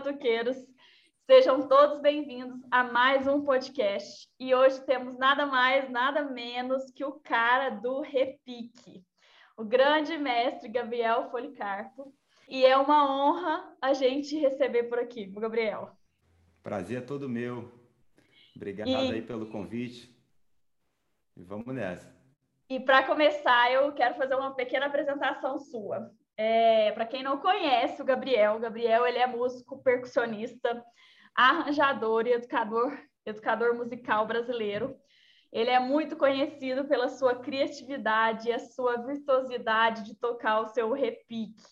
batuqueiros! Sejam todos bem-vindos a mais um podcast. E hoje temos nada mais, nada menos que o cara do repique, o grande mestre Gabriel Policarpo. E é uma honra a gente receber por aqui, Gabriel. Prazer é todo meu. Obrigado e... aí pelo convite. E vamos nessa. E para começar, eu quero fazer uma pequena apresentação sua. É, para quem não conhece o Gabriel, o Gabriel ele é músico, percussionista, arranjador e educador, educador musical brasileiro. Ele é muito conhecido pela sua criatividade e a sua virtuosidade de tocar o seu repique.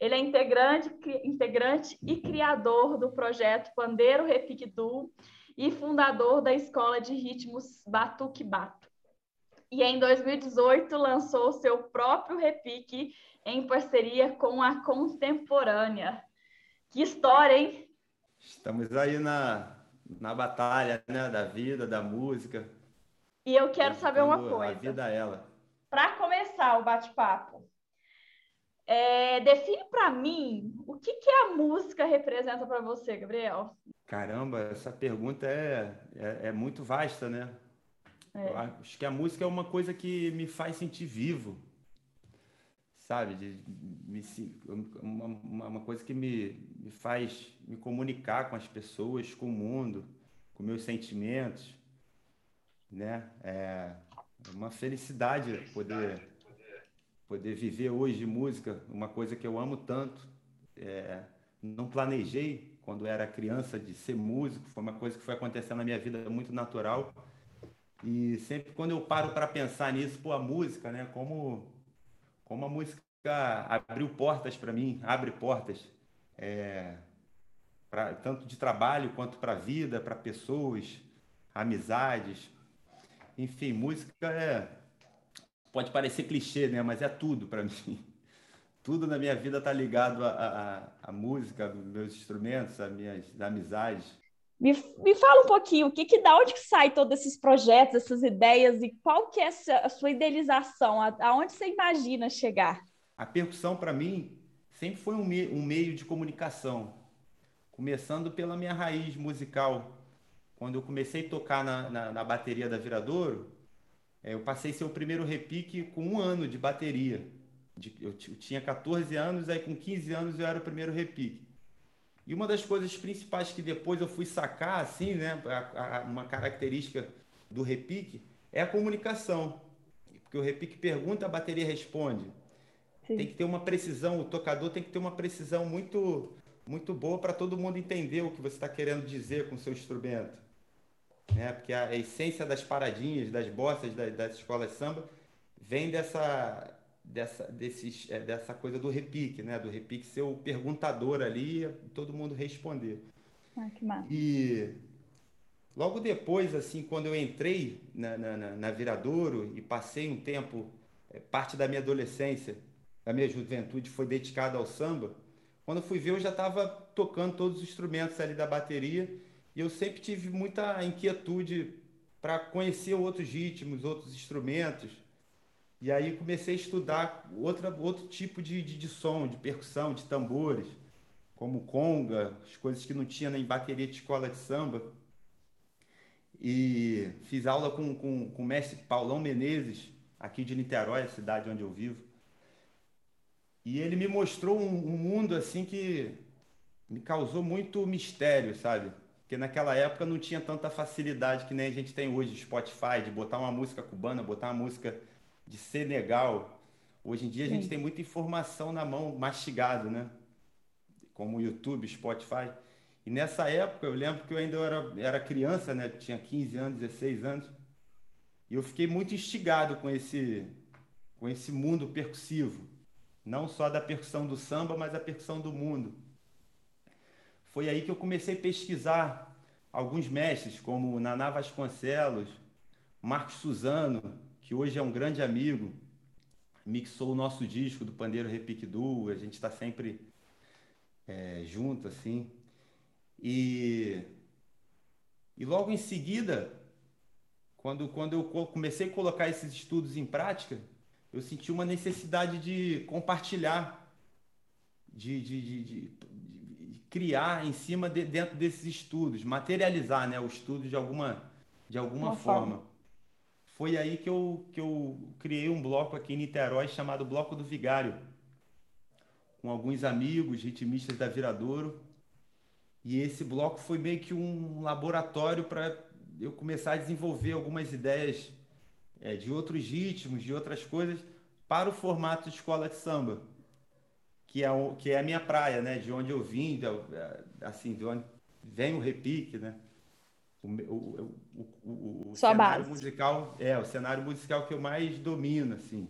Ele é integrante, integrante e criador do projeto Pandeiro Repique Duo e fundador da Escola de Ritmos Batuque Bato. E em 2018 lançou seu próprio repique em parceria com a Contemporânea. Que história, hein? Estamos aí na, na batalha né, da vida, da música. E eu quero saber uma coisa. A vida ela. Para começar o bate-papo, é, define para mim o que, que a música representa para você, Gabriel. Caramba, essa pergunta é, é, é muito vasta, né? É. acho que a música é uma coisa que me faz sentir vivo sabe? De, me, uma, uma coisa que me, me faz me comunicar com as pessoas, com o mundo, com meus sentimentos, né? É uma felicidade poder poder viver hoje música, uma coisa que eu amo tanto. É, não planejei quando era criança de ser músico, foi uma coisa que foi acontecendo na minha vida muito natural. E sempre quando eu paro para pensar nisso, pô, a música, né? Como como a música abriu portas para mim, abre portas, é, pra, tanto de trabalho quanto para vida, para pessoas, amizades. Enfim, música é. Pode parecer clichê, né? Mas é tudo para mim. Tudo na minha vida está ligado à música, aos meus instrumentos, às minhas amizades. Me, me fala um pouquinho, o que, que da onde que sai todos esses projetos, essas ideias e qual que é a sua idealização? Aonde você imagina chegar? A percussão para mim sempre foi um, me um meio de comunicação, começando pela minha raiz musical. Quando eu comecei a tocar na, na, na bateria da Viradouro, é, eu passei a o primeiro repique com um ano de bateria. De, eu, eu tinha 14 anos, aí com 15 anos eu era o primeiro repique. E uma das coisas principais que depois eu fui sacar, assim, né, a, a, uma característica do repique, é a comunicação. Porque o repique pergunta, a bateria responde. Sim. Tem que ter uma precisão, o tocador tem que ter uma precisão muito, muito boa para todo mundo entender o que você está querendo dizer com o seu instrumento. Né? Porque a, essência das paradinhas, das bossas, das, das escolas de samba, vem dessa, dessa, desses, é, dessa coisa do repique, né? Do repique ser o perguntador ali todo mundo responder. Ah, que massa. E logo depois, assim, quando eu entrei na, na, na Viradouro e passei um tempo, é, parte da minha adolescência, da minha juventude foi dedicada ao samba, quando eu fui ver eu já estava tocando todos os instrumentos ali da bateria e eu sempre tive muita inquietude para conhecer outros ritmos, outros instrumentos. E aí comecei a estudar outra, outro tipo de, de, de som, de percussão, de tambores, como conga, as coisas que não tinha em bateria de escola de samba. E fiz aula com, com, com o mestre Paulão Menezes, aqui de Niterói, a cidade onde eu vivo. E ele me mostrou um, um mundo assim que me causou muito mistério, sabe? Porque naquela época não tinha tanta facilidade que nem a gente tem hoje, Spotify, de botar uma música cubana, botar uma música de Senegal. Hoje em dia a gente tem muita informação na mão, mastigado, né? Como o YouTube, Spotify. E nessa época, eu lembro que eu ainda era, era criança, né? Tinha 15 anos, 16 anos. E eu fiquei muito instigado com esse, com esse mundo percussivo. Não só da percussão do samba, mas a percussão do mundo. Foi aí que eu comecei a pesquisar alguns mestres, como Naná Vasconcelos, Marcos Suzano, que hoje é um grande amigo, mixou o nosso disco do Pandeiro Repique Duo, a gente está sempre é, junto, assim. E, e logo em seguida, quando, quando eu comecei a colocar esses estudos em prática, eu senti uma necessidade de compartilhar, de, de, de, de criar em cima de, dentro desses estudos, materializar né, o estudo de alguma, de alguma forma. forma. Foi aí que eu, que eu criei um bloco aqui em Niterói chamado Bloco do Vigário, com alguns amigos ritmistas da Viradouro. E esse bloco foi meio que um laboratório para eu começar a desenvolver algumas ideias é, de outros ritmos, de outras coisas, para o formato de escola de samba que é, o, que é a minha praia, né? De onde eu vim, é, assim, de onde vem o repique, né? O, o, o, o cenário base. musical é o cenário musical que eu mais domino, assim.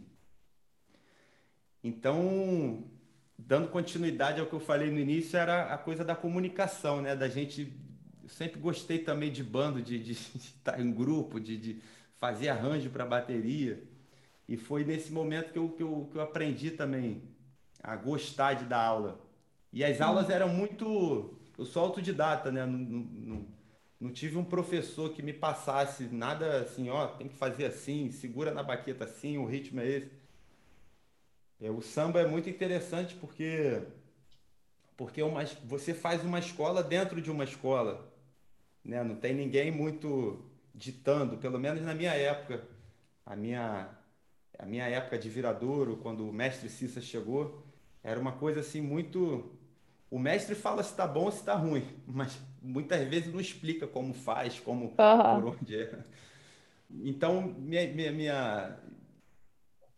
Então, dando continuidade ao que eu falei no início, era a coisa da comunicação, né? Da gente, eu sempre gostei também de bando, de, de, de estar em grupo, de, de fazer arranjo para bateria. E foi nesse momento que eu, que eu, que eu aprendi também a gostar de dar aula. E as aulas eram muito. Eu sou autodidata, né? Não, não, não, tive um professor que me passasse nada assim, ó, tem que fazer assim, segura na baqueta assim, o ritmo é esse. É, o samba é muito interessante porque porque uma, você faz uma escola dentro de uma escola, né? Não tem ninguém muito ditando, pelo menos na minha época, a minha a minha época de viradouro, quando o mestre Cissa chegou, era uma coisa assim muito. O mestre fala se está bom ou se está ruim, mas muitas vezes não explica como faz, como uhum. por onde é. Então, minha, minha, minha,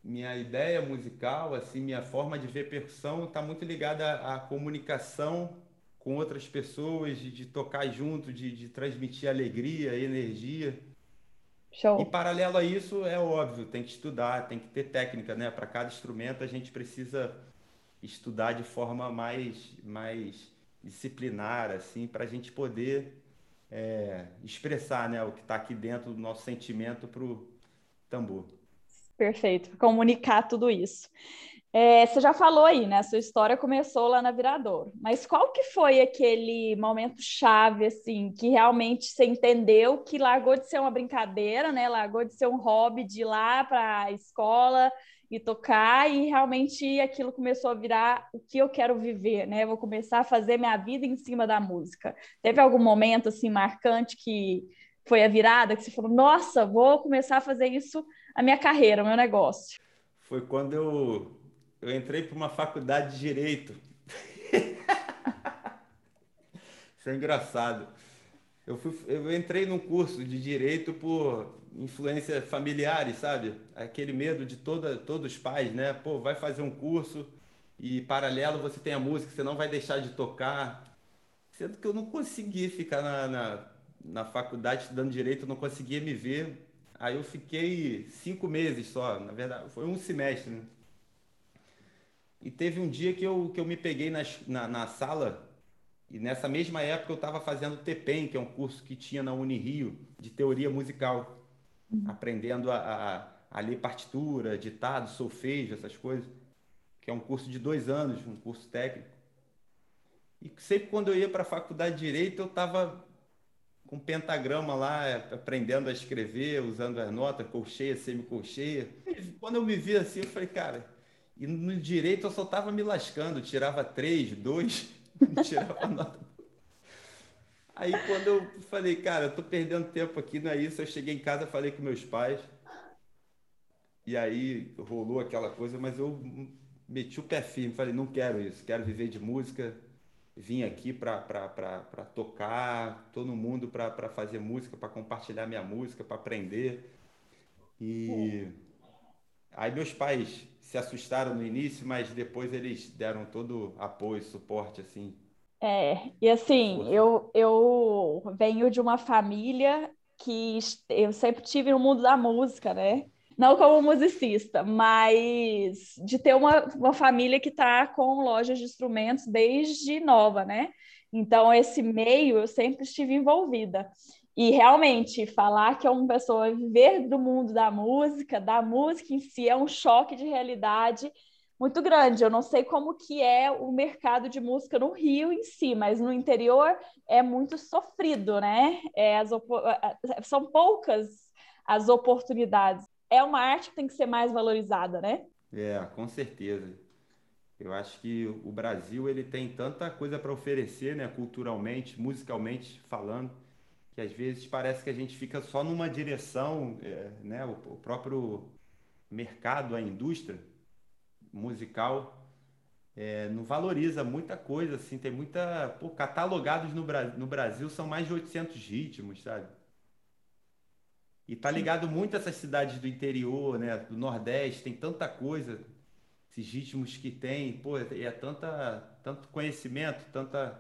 minha ideia musical, assim, minha forma de ver percussão está muito ligada à, à, comunicação com outras pessoas, de, de tocar junto, de, de, transmitir alegria, energia. Show. E paralelo a isso, é óbvio, tem que estudar, tem que ter técnica, né? Para cada instrumento a gente precisa estudar de forma mais, mais disciplinar, assim, para a gente poder é, expressar né, o que está aqui dentro do nosso sentimento para o tambor. Perfeito, comunicar tudo isso. É, você já falou aí, né? Sua história começou lá na Viradouro, mas qual que foi aquele momento chave, assim, que realmente você entendeu que largou de ser uma brincadeira, né? Largou de ser um hobby de ir lá para a escola e tocar, e realmente aquilo começou a virar o que eu quero viver, né? vou começar a fazer minha vida em cima da música. Teve algum momento assim marcante que foi a virada que você falou: "Nossa, vou começar a fazer isso a minha carreira, o meu negócio"? Foi quando eu eu entrei para uma faculdade de direito. Isso é engraçado. Eu, fui, eu entrei num curso de direito por influência familiares, sabe? Aquele medo de toda, todos os pais, né? Pô, vai fazer um curso e paralelo você tem a música, você não vai deixar de tocar. Sendo que eu não conseguia ficar na, na, na faculdade estudando direito, eu não conseguia me ver. Aí eu fiquei cinco meses só, na verdade, foi um semestre, né? E teve um dia que eu, que eu me peguei nas, na, na sala e nessa mesma época eu estava fazendo TEPEM, que é um curso que tinha na Unirio de teoria musical, uhum. aprendendo a, a, a, ler partitura, ditado, solfejo, essas coisas, que é um curso de dois anos, um curso técnico. E sempre quando eu ia para a faculdade de Direito, eu estava com pentagrama lá, aprendendo a escrever, usando as notas, colcheia, semicolcheia. Quando eu me vi assim, eu falei, cara, e no direito eu só estava me lascando, tirava três, dois. tirava nota. Aí quando eu falei, cara, eu tô perdendo tempo aqui, não é isso. Eu cheguei em casa, falei com meus pais. E aí rolou aquela coisa, mas eu meti o pé firme, falei, não quero isso, quero viver de música. Vim aqui para tocar, todo mundo para fazer música, para compartilhar minha música, para aprender. E aí meus pais se assustaram no início, mas depois eles deram todo apoio, suporte, assim. É, e assim, eu, eu venho de uma família que eu sempre tive no mundo da música, né? Não como musicista, mas de ter uma, uma família que está com lojas de instrumentos desde nova, né? Então, esse meio eu sempre estive envolvida. E realmente, falar que é uma pessoa viver do mundo da música, da música em si, é um choque de realidade muito grande. Eu não sei como que é o mercado de música no Rio em si, mas no interior é muito sofrido, né? É, são poucas as oportunidades. É uma arte que tem que ser mais valorizada, né? É, com certeza. Eu acho que o Brasil ele tem tanta coisa para oferecer, né, culturalmente, musicalmente falando, que às vezes parece que a gente fica só numa direção, é, né, o, o próprio mercado, a indústria musical é, não valoriza muita coisa, assim, tem muita, pô, catalogados no, no Brasil são mais de 800 ritmos, sabe? E tá ligado muito a essas cidades do interior, né, do Nordeste, tem tanta coisa, esses ritmos que tem, pô, é tanta, tanto conhecimento, tanta,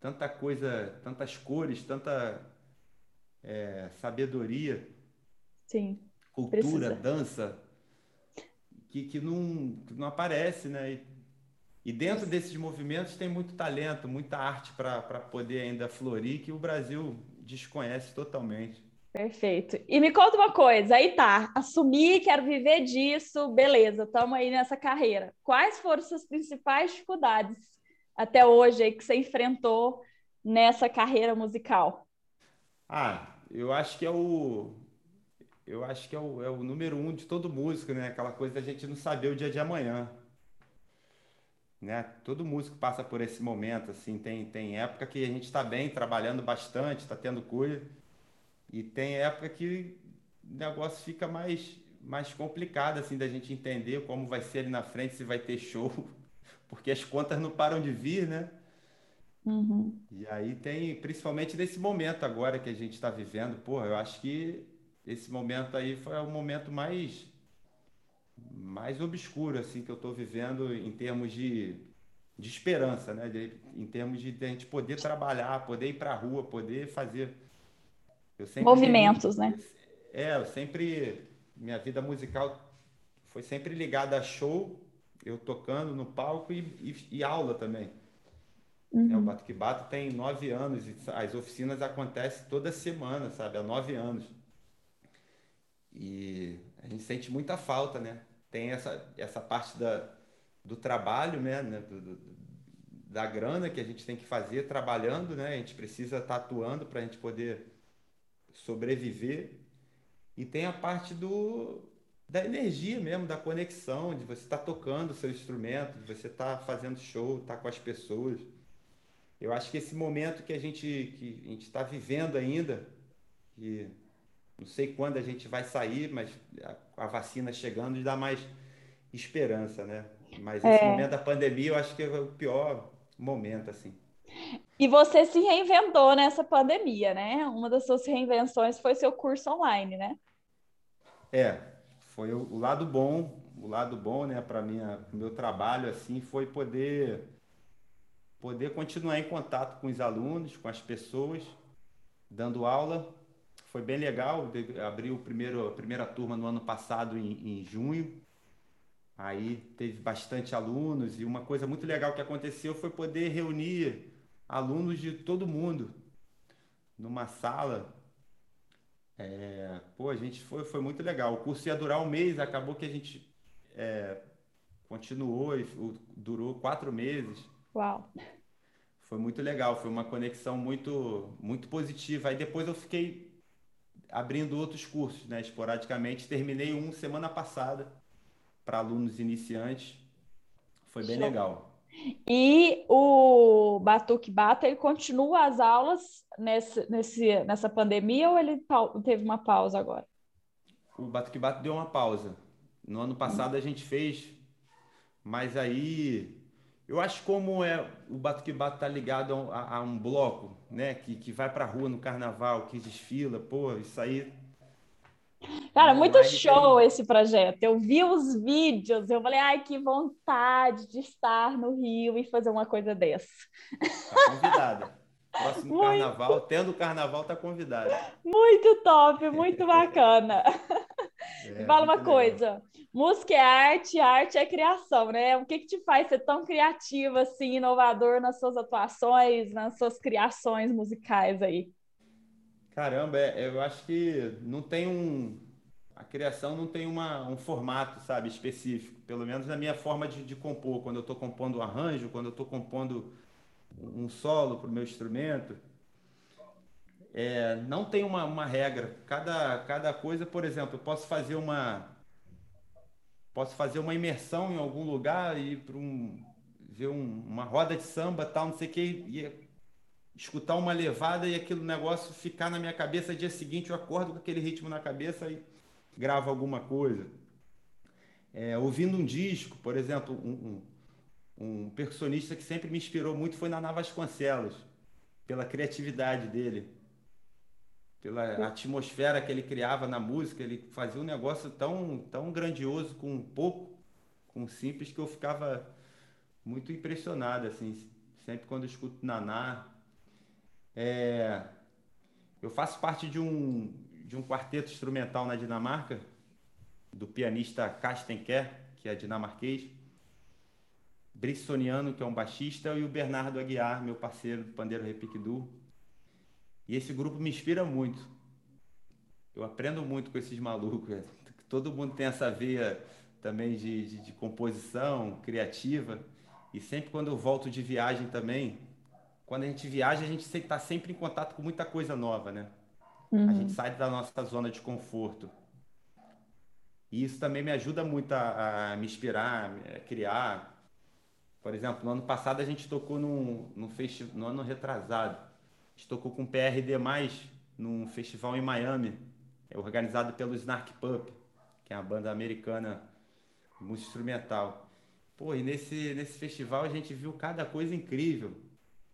tanta coisa, tantas cores, tanta é, sabedoria, Sim, cultura, precisa. dança, que, que, não, que não aparece, né? E, e dentro desses movimentos tem muito talento, muita arte para poder ainda florir, que o Brasil desconhece totalmente. Perfeito. E me conta uma coisa, aí tá, assumi, quero viver disso, beleza, estamos aí nessa carreira. Quais foram suas principais dificuldades até hoje aí que você enfrentou nessa carreira musical? Ah, eu acho que é o eu acho que é o, é o número um de todo músico, né? Aquela coisa da gente não saber o dia de amanhã. Né? Todo músico passa por esse momento, assim, tem, tem época que a gente está bem, trabalhando bastante, está tendo coisa, e tem época que o negócio fica mais, mais complicado, assim, da gente entender como vai ser ali na frente, se vai ter show, porque as contas não param de vir, né? Uhum. E aí tem, principalmente nesse momento agora que a gente está vivendo, pô, eu acho que esse momento aí foi o momento mais mais obscuro assim que eu estou vivendo em termos de, de esperança, né? De, em termos de, de a gente poder trabalhar, poder ir para a rua, poder fazer movimentos, né? É, eu sempre. Minha vida musical foi sempre ligada a show, eu tocando no palco e, e, e aula também. Uhum. É, o Bato que Bato tem nove anos e as oficinas acontecem toda semana, sabe? Há nove anos. E a gente sente muita falta, né? Tem essa, essa parte da, do trabalho, né? Do, do, da grana que a gente tem que fazer trabalhando, né? A gente precisa estar tá atuando para a gente poder sobreviver. E tem a parte do, da energia mesmo, da conexão, de você estar tá tocando o seu instrumento, de você estar tá fazendo show, estar tá com as pessoas. Eu acho que esse momento que a gente que a gente está vivendo ainda, que não sei quando a gente vai sair, mas a, a vacina chegando dá mais esperança, né? Mas esse é. momento da pandemia eu acho que é o pior momento, assim. E você se reinventou nessa pandemia, né? Uma das suas reinvenções foi seu curso online, né? É, foi o, o lado bom, o lado bom, né, para minha, pro meu trabalho assim, foi poder poder continuar em contato com os alunos, com as pessoas, dando aula. Foi bem legal. Abri o primeiro, a primeira turma no ano passado em, em junho. Aí teve bastante alunos e uma coisa muito legal que aconteceu foi poder reunir alunos de todo mundo numa sala. É, pô, a gente foi, foi muito legal. O curso ia durar um mês, acabou que a gente é, continuou e durou quatro meses. Uau! Foi muito legal, foi uma conexão muito, muito positiva. Aí depois eu fiquei abrindo outros cursos, né, esporadicamente. Terminei um semana passada para alunos iniciantes. Foi bem Show. legal. E o Batuque Bata, ele continua as aulas nesse, nesse, nessa pandemia ou ele teve uma pausa agora? O Batuque Bata deu uma pausa. No ano passado a gente fez, mas aí eu acho como é o Batuque Bata tá ligado a, a, um bloco, né, que, que vai pra rua no carnaval, que desfila, pô, isso aí Cara, muito show tem... esse projeto. Eu vi os vídeos, eu falei, ai, que vontade de estar no Rio e fazer uma coisa dessa. Tá convidada. Próximo muito... carnaval, tendo carnaval, tá convidada. Muito top, muito bacana. É, Fala uma coisa, música é arte, arte é criação, né? O que que te faz ser tão criativo, assim, inovador nas suas atuações, nas suas criações musicais aí? Caramba, é, eu acho que não tem um. A criação não tem uma, um formato, sabe, específico. Pelo menos na minha forma de, de compor. Quando eu estou compondo um arranjo, quando eu estou compondo um solo para o meu instrumento. É, não tem uma, uma regra. Cada, cada coisa, por exemplo, eu posso fazer uma, posso fazer uma imersão em algum lugar e para um ver um, uma roda de samba, tal, não sei o que, e escutar uma levada e aquele negócio ficar na minha cabeça. Dia seguinte eu acordo com aquele ritmo na cabeça e gravo alguma coisa. É, ouvindo um disco, por exemplo, um, um, um, percussionista que sempre me inspirou muito foi Naná Vasconcelos, pela criatividade dele, pela atmosfera que ele criava na música. Ele fazia um negócio tão, tão grandioso com pouco, com simples, que eu ficava muito impressionado, assim, sempre quando eu escuto Naná. É, eu faço parte de um, de um quarteto instrumental na Dinamarca, do pianista Carsten Kerr, que é dinamarquês, Brissoniano, que é um baixista, e o Bernardo Aguiar, meu parceiro do Pandeiro Repique Du. E esse grupo me inspira muito. Eu aprendo muito com esses malucos. Todo mundo tem essa veia também de, de, de composição criativa. E sempre quando eu volto de viagem também, quando a gente viaja, a gente está sempre em contato com muita coisa nova, né? Uhum. A gente sai da nossa zona de conforto. E isso também me ajuda muito a, a me inspirar, a criar. Por exemplo, no ano passado a gente tocou num, num festival, no ano retrasado, a gente tocou com o PRD+, num festival em Miami, é organizado pelo Snark Pup, que é uma banda americana música instrumental. Pô, e nesse, nesse festival a gente viu cada coisa incrível.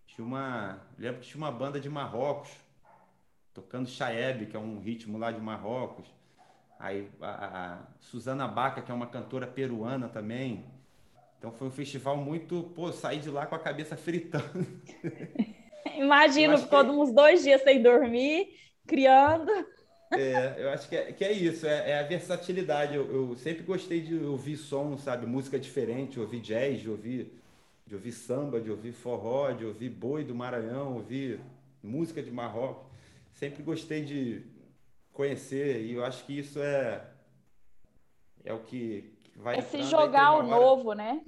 Tinha uma. Lembro que tinha uma banda de Marrocos, tocando Chaeb, que é um ritmo lá de Marrocos. Aí a, a Suzana Baca, que é uma cantora peruana também. Então foi um festival muito. Pô, saí de lá com a cabeça fritando. Imagino, ficou que... uns dois dias sem dormir, criando. É, eu acho que é, que é isso, é, é a versatilidade. Eu, eu, sempre gostei de ouvir som, sabe? Música diferente, ouvir jazz, de ouvir, de ouvir samba, de ouvir forró, de ouvir boi do Maranhão, ouvir música de Marrocos. Sempre gostei de conhecer e eu acho que isso é, é o que, que vai. É se jogar o novo, né?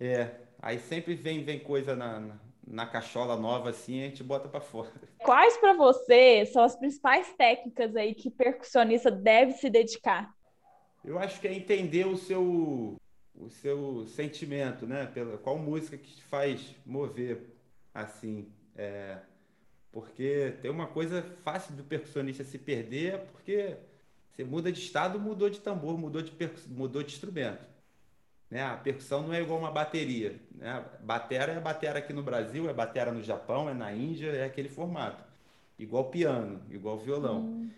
É, aí sempre vem, vem coisa na, na na cachola nova assim, a gente bota para fora. Quais para você são as principais técnicas aí que percussionista deve se dedicar? Eu acho que é entender o seu o seu sentimento, né? Pela qual música que te faz mover assim, é, porque tem uma coisa fácil do percussionista se perder, é porque você muda de estado, mudou de tambor, mudou de mudou de instrumento. Né? A percussão não é igual uma bateria. Né? Batera é batera aqui no Brasil, é batera no Japão, é na Índia, é aquele formato. Igual piano, igual violão. Hum.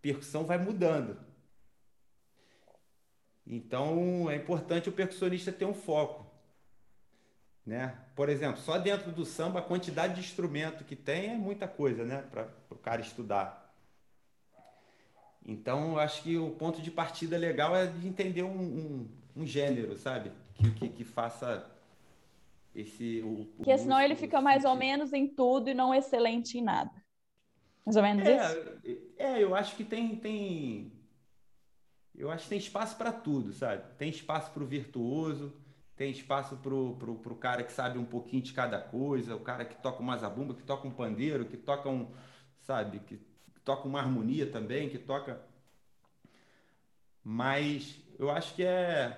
Percussão vai mudando. Então é importante o percussionista ter um foco. Né? Por exemplo, só dentro do samba a quantidade de instrumento que tem é muita coisa né? para o cara estudar. Então, eu acho que o ponto de partida legal é de entender um, um um gênero, sabe? Que, que, que faça esse. O, Porque senão ele fica mais ou menos em tudo e não excelente em nada. Mais ou menos é, isso? É, eu acho que tem. tem eu acho que tem espaço para tudo, sabe? Tem espaço para o virtuoso, tem espaço para o cara que sabe um pouquinho de cada coisa, o cara que toca uma zabumba, que toca um pandeiro, que toca um, sabe, que toca uma harmonia também, que toca. Mas eu acho que é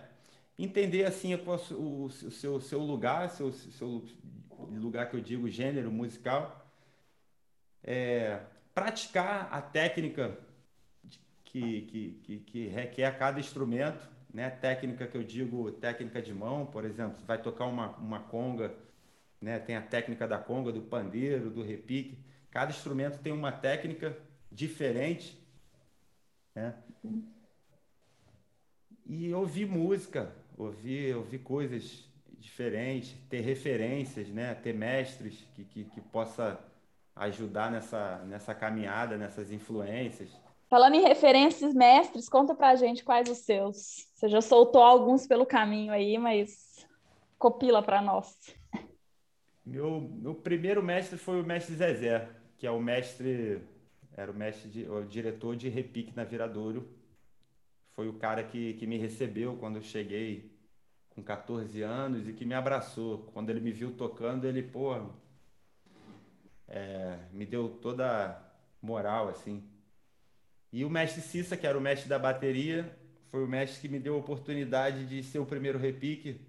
entender assim o, o, seu, seu lugar, seu, seu lugar que eu digo gênero musical, é, praticar a técnica que, que, que, que requer cada instrumento, né? Técnica que eu digo técnica de mão, por exemplo, vai tocar uma, uma conga, né? Tem a técnica da conga, do pandeiro, do repique. Cada instrumento tem uma técnica diferente, né? E ouvir música, ouvir, ouvir coisas diferentes, ter referências, né? ter mestres que, que, que possa ajudar nessa, nessa caminhada, nessas influências. Falando em referências, mestres, conta pra gente quais os seus. Você já soltou alguns pelo caminho aí, mas copila para nós. Meu, meu primeiro mestre foi o mestre Zezé, que é o mestre, era o mestre, de, o diretor de repique na Viradouro, foi o cara que, que me recebeu quando eu cheguei com 14 anos e que me abraçou. Quando ele me viu tocando, ele, pô, é, me deu toda moral, assim. E o mestre Cissa, que era o mestre da bateria, foi o mestre que me deu a oportunidade de ser o primeiro repique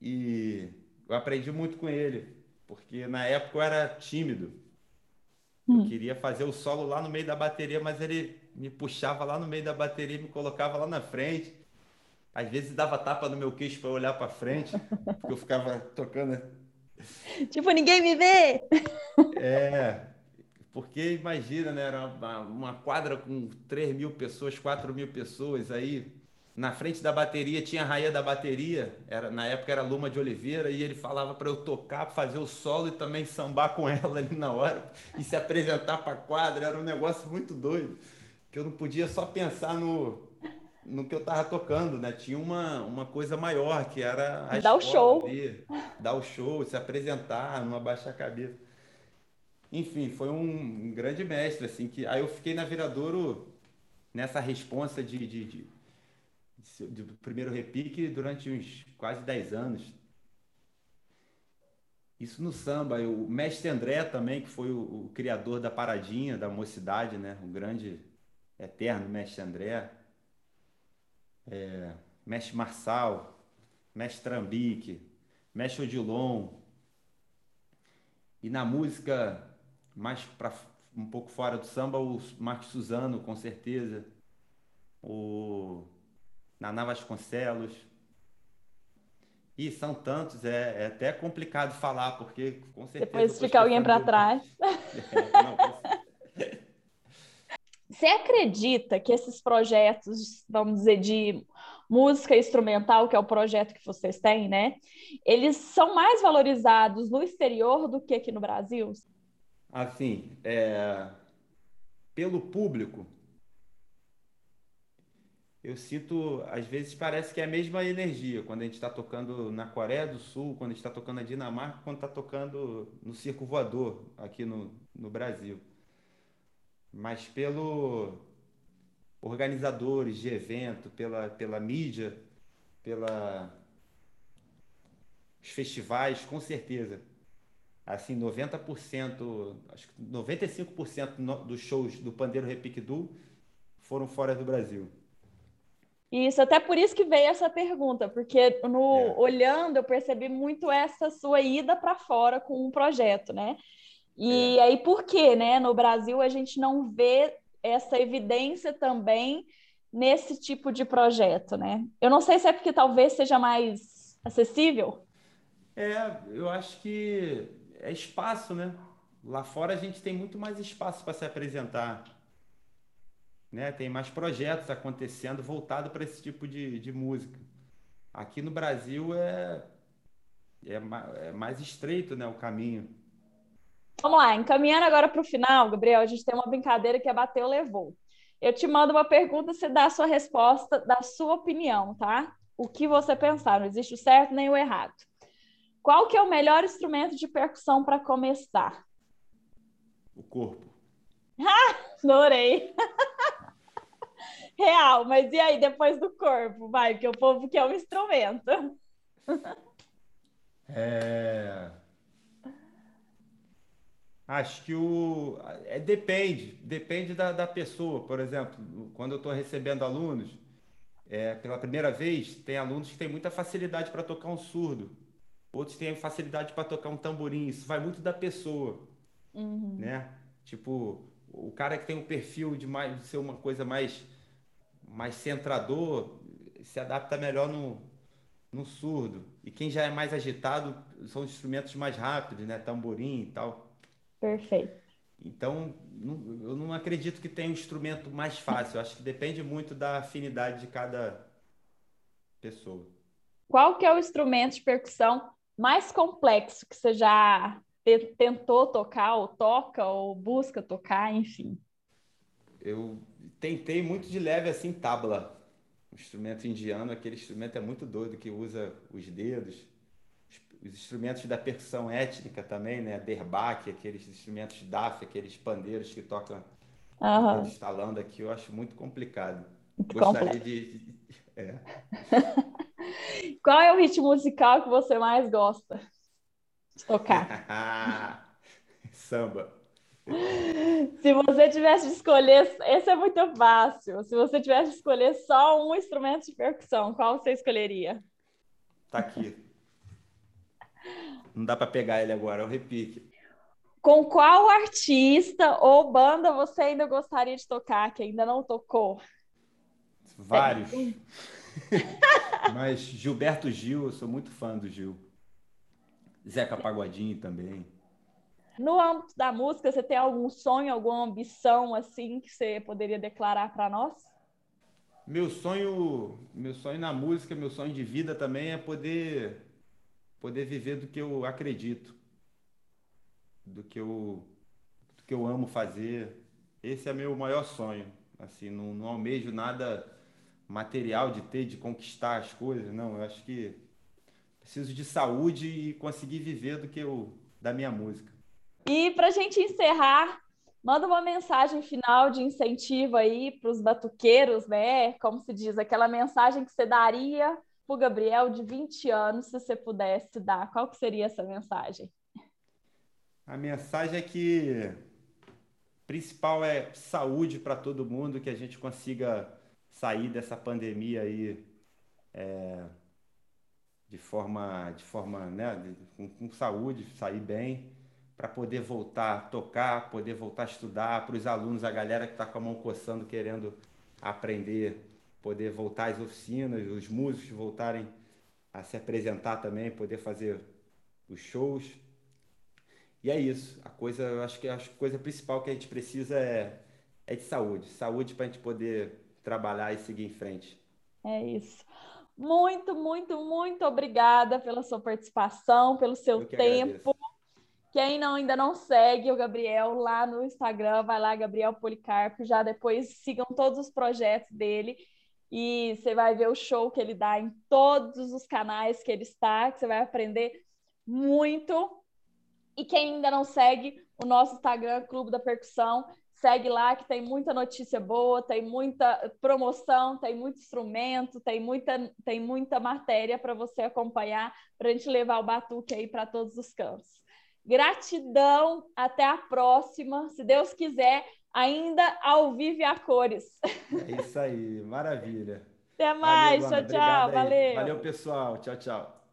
e eu aprendi muito com ele, porque na época eu era tímido. Eu hum. queria fazer o solo lá no meio da bateria, mas ele me puxava lá no meio da bateria e me colocava lá na frente. Às vezes dava tapa no meu queixo para olhar para frente, porque eu ficava tocando. Tipo, ninguém me vê! É, porque imagina, né? Era uma, uma quadra com 3 mil pessoas, 4 mil pessoas, aí na frente da bateria tinha a rainha da bateria, era, na época era Luma de Oliveira, e ele falava para eu tocar, fazer o solo e também sambar com ela ali na hora, e se apresentar para a quadra, era um negócio muito doido, que eu não podia só pensar no, no que eu estava tocando, né? Tinha uma, uma coisa maior, que era a dar o show. Dar o show, se apresentar, não abaixar a cabeça. Enfim, foi um, um grande mestre, assim, que aí eu fiquei na Viradouro nessa responsa de, de, de, de, de primeiro repique durante uns quase 10 anos. Isso no samba. O mestre André também, que foi o, o, criador da paradinha, da mocidade, né? O grande, eterno mestre André. É, mestre Marçal, mestre Trambique, mestre Odilon. E na música mais para um pouco fora do samba, o Marcos Suzano, com certeza. O Naná Vasconcelos. E são tantos, é, é até complicado falar, porque com certeza. Depois fica alguém para trás. Você acredita que esses projetos, vamos dizer, de música instrumental, que é o projeto que vocês têm, né? Eles são mais valorizados no exterior do que aqui no Brasil? assim, é, pelo público, eu sinto, às vezes parece que é a mesma energia quando a gente está tocando na Coreia do Sul, quando a gente está tocando na Dinamarca, quando está tocando no Circo Voador aqui no, no Brasil. Mas pelo organizadores de evento, pela, pela mídia, pela os festivais, com certeza assim, 90%, acho que 95% dos shows do Pandeiro Repique Du foram fora do Brasil. Isso, até por isso que veio essa pergunta, porque no é. olhando eu percebi muito essa sua ida para fora com um projeto, né? E é. aí por que, né? No Brasil a gente não vê essa evidência também nesse tipo de projeto, né? Eu não sei se é porque talvez seja mais acessível. É, eu acho que é espaço, né? Lá fora a gente tem muito mais espaço para se apresentar. Né? Tem mais projetos acontecendo voltado para esse tipo de, de música. Aqui no Brasil é, é, é mais estreito né, o caminho. Vamos lá, encaminhando agora para o final, Gabriel, a gente tem uma brincadeira que é bateu, levou. Eu te mando uma pergunta, você dá a sua resposta, da sua opinião, tá? O que você pensar, não existe o certo nem o errado. Qual que é o melhor instrumento de percussão para começar? O corpo. Adorei. Real, mas e aí depois do corpo? Vai, que o povo quer um instrumento. É... Acho que o. É, depende, depende da, da pessoa. Por exemplo, quando eu estou recebendo alunos, é, pela primeira vez, tem alunos que têm muita facilidade para tocar um surdo outros têm facilidade para tocar um tamborim. Isso vai muito da pessoa, uhum. né? Tipo, o cara que tem um perfil de mais de ser uma coisa mais mais centrador se adapta melhor no, no surdo. E quem já é mais agitado são os instrumentos mais rápidos, né? Tamborim e tal. Perfeito. Então, eu não acredito que tenha um instrumento mais fácil. Eu acho que depende muito da afinidade de cada pessoa. Qual que é o instrumento de percussão mais complexo que você já tentou tocar, ou toca, ou busca tocar, enfim? Eu tentei muito de leve assim, tabla. O instrumento indiano, aquele instrumento é muito doido, que usa os dedos. Os instrumentos da percussão étnica também, né? Derbak, aqueles instrumentos DAF, aqueles pandeiros que tocam uhum. instalando aqui, eu acho muito complicado. Muito Gostaria de. É. Qual é o ritmo musical que você mais gosta de tocar? Samba. Se você tivesse de escolher, esse é muito fácil. Se você tivesse de escolher só um instrumento de percussão, qual você escolheria? Tá aqui. Não dá para pegar ele agora, é o repique. Com qual artista ou banda você ainda gostaria de tocar, que ainda não tocou? Vários. Mas Gilberto Gil, eu sou muito fã do Gil. Zeca Pagodinho também. No âmbito da música, você tem algum sonho, alguma ambição assim que você poderia declarar para nós? Meu sonho, meu sonho na música, meu sonho de vida também é poder poder viver do que eu acredito, do que eu do que eu amo fazer. Esse é meu maior sonho. Assim, não, não almejo nada material de ter, de conquistar as coisas, não. Eu acho que preciso de saúde e conseguir viver do que eu da minha música. E para a gente encerrar, manda uma mensagem final de incentivo aí para os batuqueiros, né? Como se diz, aquela mensagem que você daria para o Gabriel de 20 anos, se você pudesse dar. Qual que seria essa mensagem? A mensagem é que principal é saúde para todo mundo, que a gente consiga sair dessa pandemia aí é, de forma, de forma, né, com, com saúde, sair bem para poder voltar a tocar, poder voltar a estudar, para os alunos, a galera que está com a mão coçando, querendo aprender, poder voltar às oficinas, os músicos voltarem a se apresentar também, poder fazer os shows. E é isso. A coisa, acho que a coisa principal que a gente precisa é, é de saúde. Saúde para a gente poder trabalhar e seguir em frente. É isso. Muito, muito, muito obrigada pela sua participação, pelo seu que tempo. Agradeço. Quem não, ainda não segue o Gabriel lá no Instagram, vai lá, Gabriel Policarpo, já depois sigam todos os projetos dele e você vai ver o show que ele dá em todos os canais que ele está, que você vai aprender muito. E quem ainda não segue o nosso Instagram, Clube da Percussão, segue lá que tem muita notícia boa, tem muita promoção, tem muito instrumento, tem muita, tem muita matéria para você acompanhar, para a gente levar o batuque aí para todos os cantos. Gratidão, até a próxima. Se Deus quiser, ainda ao vivo e a cores. É isso aí, maravilha. Até mais, valeu, tchau, tchau. Valeu. Valeu, pessoal. Tchau, tchau.